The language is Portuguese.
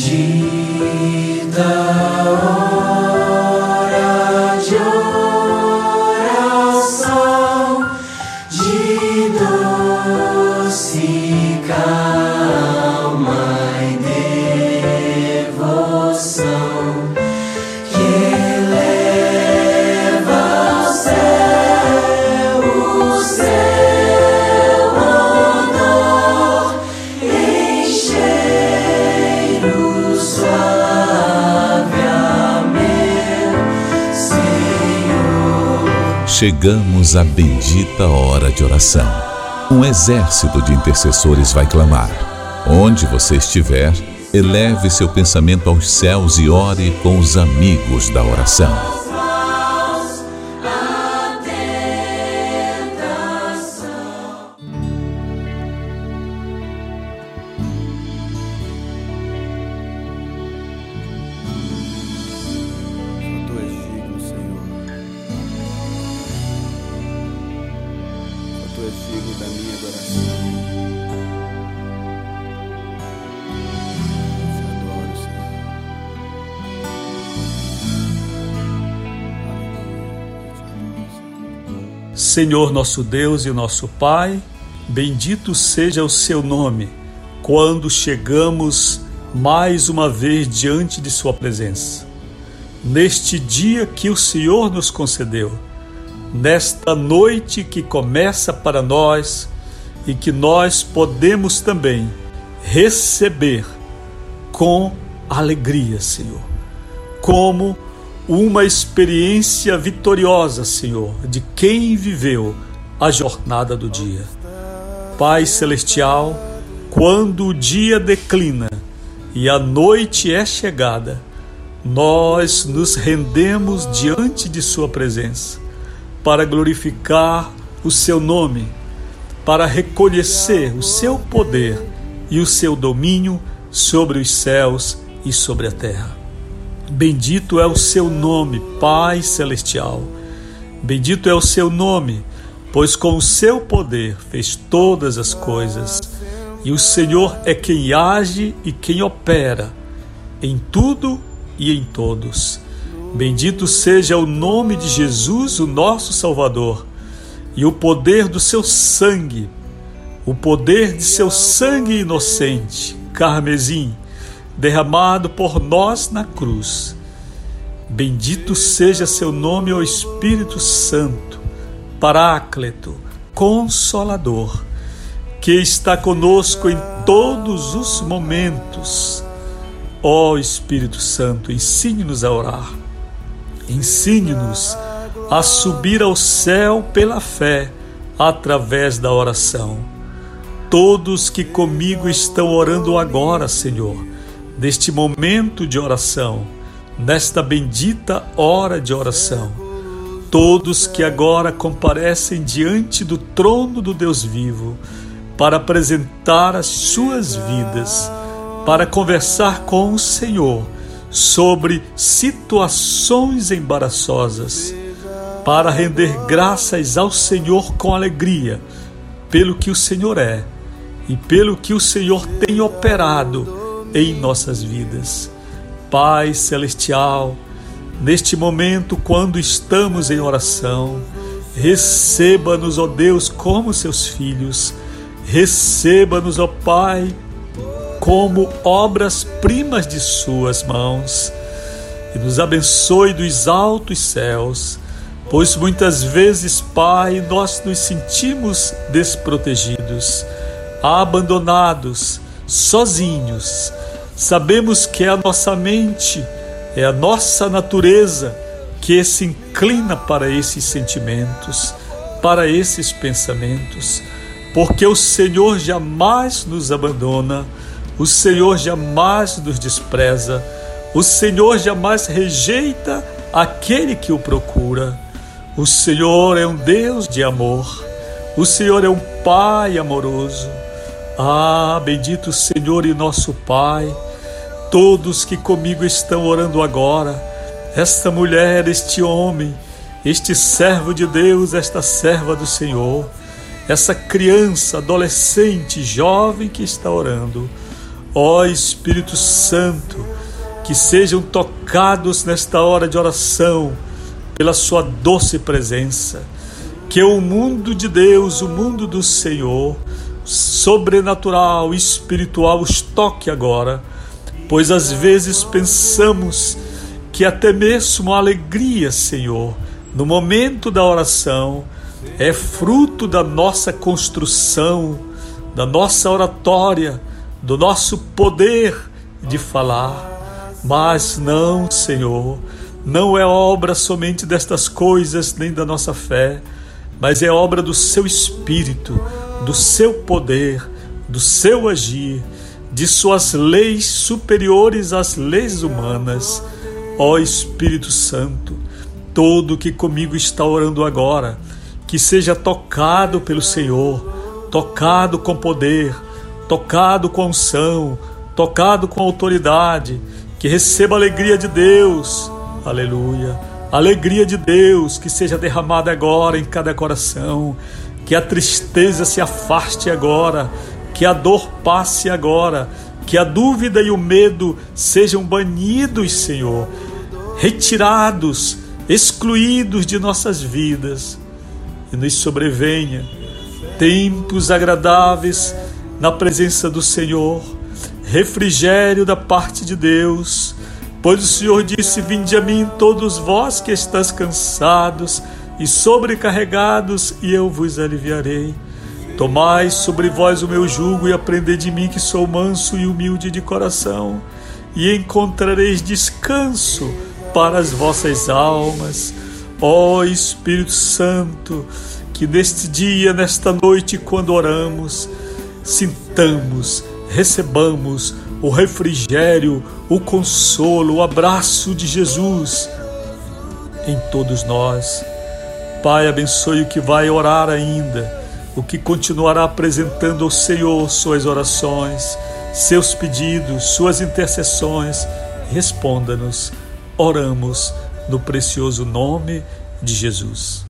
ti. Chegamos à bendita hora de oração. Um exército de intercessores vai clamar. Onde você estiver, eleve seu pensamento aos céus e ore com os amigos da oração. Senhor nosso Deus e nosso Pai, bendito seja o seu nome quando chegamos mais uma vez diante de Sua presença. Neste dia que o Senhor nos concedeu, nesta noite que começa para nós e que nós podemos também receber com alegria, Senhor, como uma experiência vitoriosa, Senhor, de quem viveu a jornada do dia. Pai Celestial, quando o dia declina e a noite é chegada, nós nos rendemos diante de Sua presença para glorificar o Seu nome, para reconhecer o Seu poder e o Seu domínio sobre os céus e sobre a terra. Bendito é o seu nome, Pai Celestial. Bendito é o seu nome, pois com o seu poder fez todas as coisas. E o Senhor é quem age e quem opera em tudo e em todos. Bendito seja o nome de Jesus, o nosso Salvador, e o poder do seu sangue, o poder de seu sangue inocente, carmesim derramado por nós na cruz. Bendito seja seu nome, ó Espírito Santo, Paráclito, Consolador, que está conosco em todos os momentos. Ó Espírito Santo, ensine-nos a orar, ensine-nos a subir ao céu pela fé através da oração. Todos que comigo estão orando agora, Senhor, neste momento de oração, nesta bendita hora de oração. Todos que agora comparecem diante do trono do Deus vivo para apresentar as suas vidas, para conversar com o Senhor sobre situações embaraçosas, para render graças ao Senhor com alegria pelo que o Senhor é e pelo que o Senhor tem operado em nossas vidas. Pai Celestial, neste momento, quando estamos em oração, receba-nos, ó Deus, como seus filhos, receba-nos, ó Pai, como obras-primas de Suas mãos, e nos abençoe dos altos céus, pois muitas vezes, Pai, nós nos sentimos desprotegidos, abandonados, sozinhos. Sabemos que é a nossa mente, é a nossa natureza que se inclina para esses sentimentos, para esses pensamentos, porque o Senhor jamais nos abandona, o Senhor jamais nos despreza, o Senhor jamais rejeita aquele que o procura. O Senhor é um Deus de amor, o Senhor é um Pai amoroso. Ah, bendito Senhor e nosso Pai, todos que comigo estão orando agora, esta mulher, este homem, este servo de Deus, esta serva do Senhor, essa criança, adolescente, jovem que está orando. Ó Espírito Santo, que sejam tocados nesta hora de oração pela Sua doce presença. Que o mundo de Deus, o mundo do Senhor, sobrenatural, espiritual, os toque agora, pois às vezes pensamos que até mesmo a alegria, Senhor, no momento da oração, é fruto da nossa construção, da nossa oratória, do nosso poder de falar. Mas não, Senhor, não é obra somente destas coisas nem da nossa fé, mas é obra do seu Espírito, do seu poder, do seu agir, de suas leis superiores às leis humanas. Ó Espírito Santo, todo que comigo está orando agora, que seja tocado pelo Senhor, tocado com poder, tocado com unção, tocado com autoridade, que receba a alegria de Deus. Aleluia. alegria de Deus que seja derramada agora em cada coração, que a tristeza se afaste agora, que a dor passe agora, que a dúvida e o medo sejam banidos, Senhor, retirados, excluídos de nossas vidas. E nos sobrevenha tempos agradáveis na presença do Senhor, refrigério da parte de Deus, pois o Senhor disse: Vinde a mim, todos vós que estáis cansados e sobrecarregados, e eu vos aliviarei. Tomai sobre vós o meu jugo e aprendei de mim, que sou manso e humilde de coração, e encontrareis descanso para as vossas almas. Ó Espírito Santo, que neste dia, nesta noite, quando oramos, sintamos, recebamos o refrigério, o consolo, o abraço de Jesus em todos nós. Pai, abençoe o que vai orar ainda, o que continuará apresentando ao Senhor suas orações, seus pedidos, suas intercessões. Responda-nos. Oramos no precioso nome de Jesus.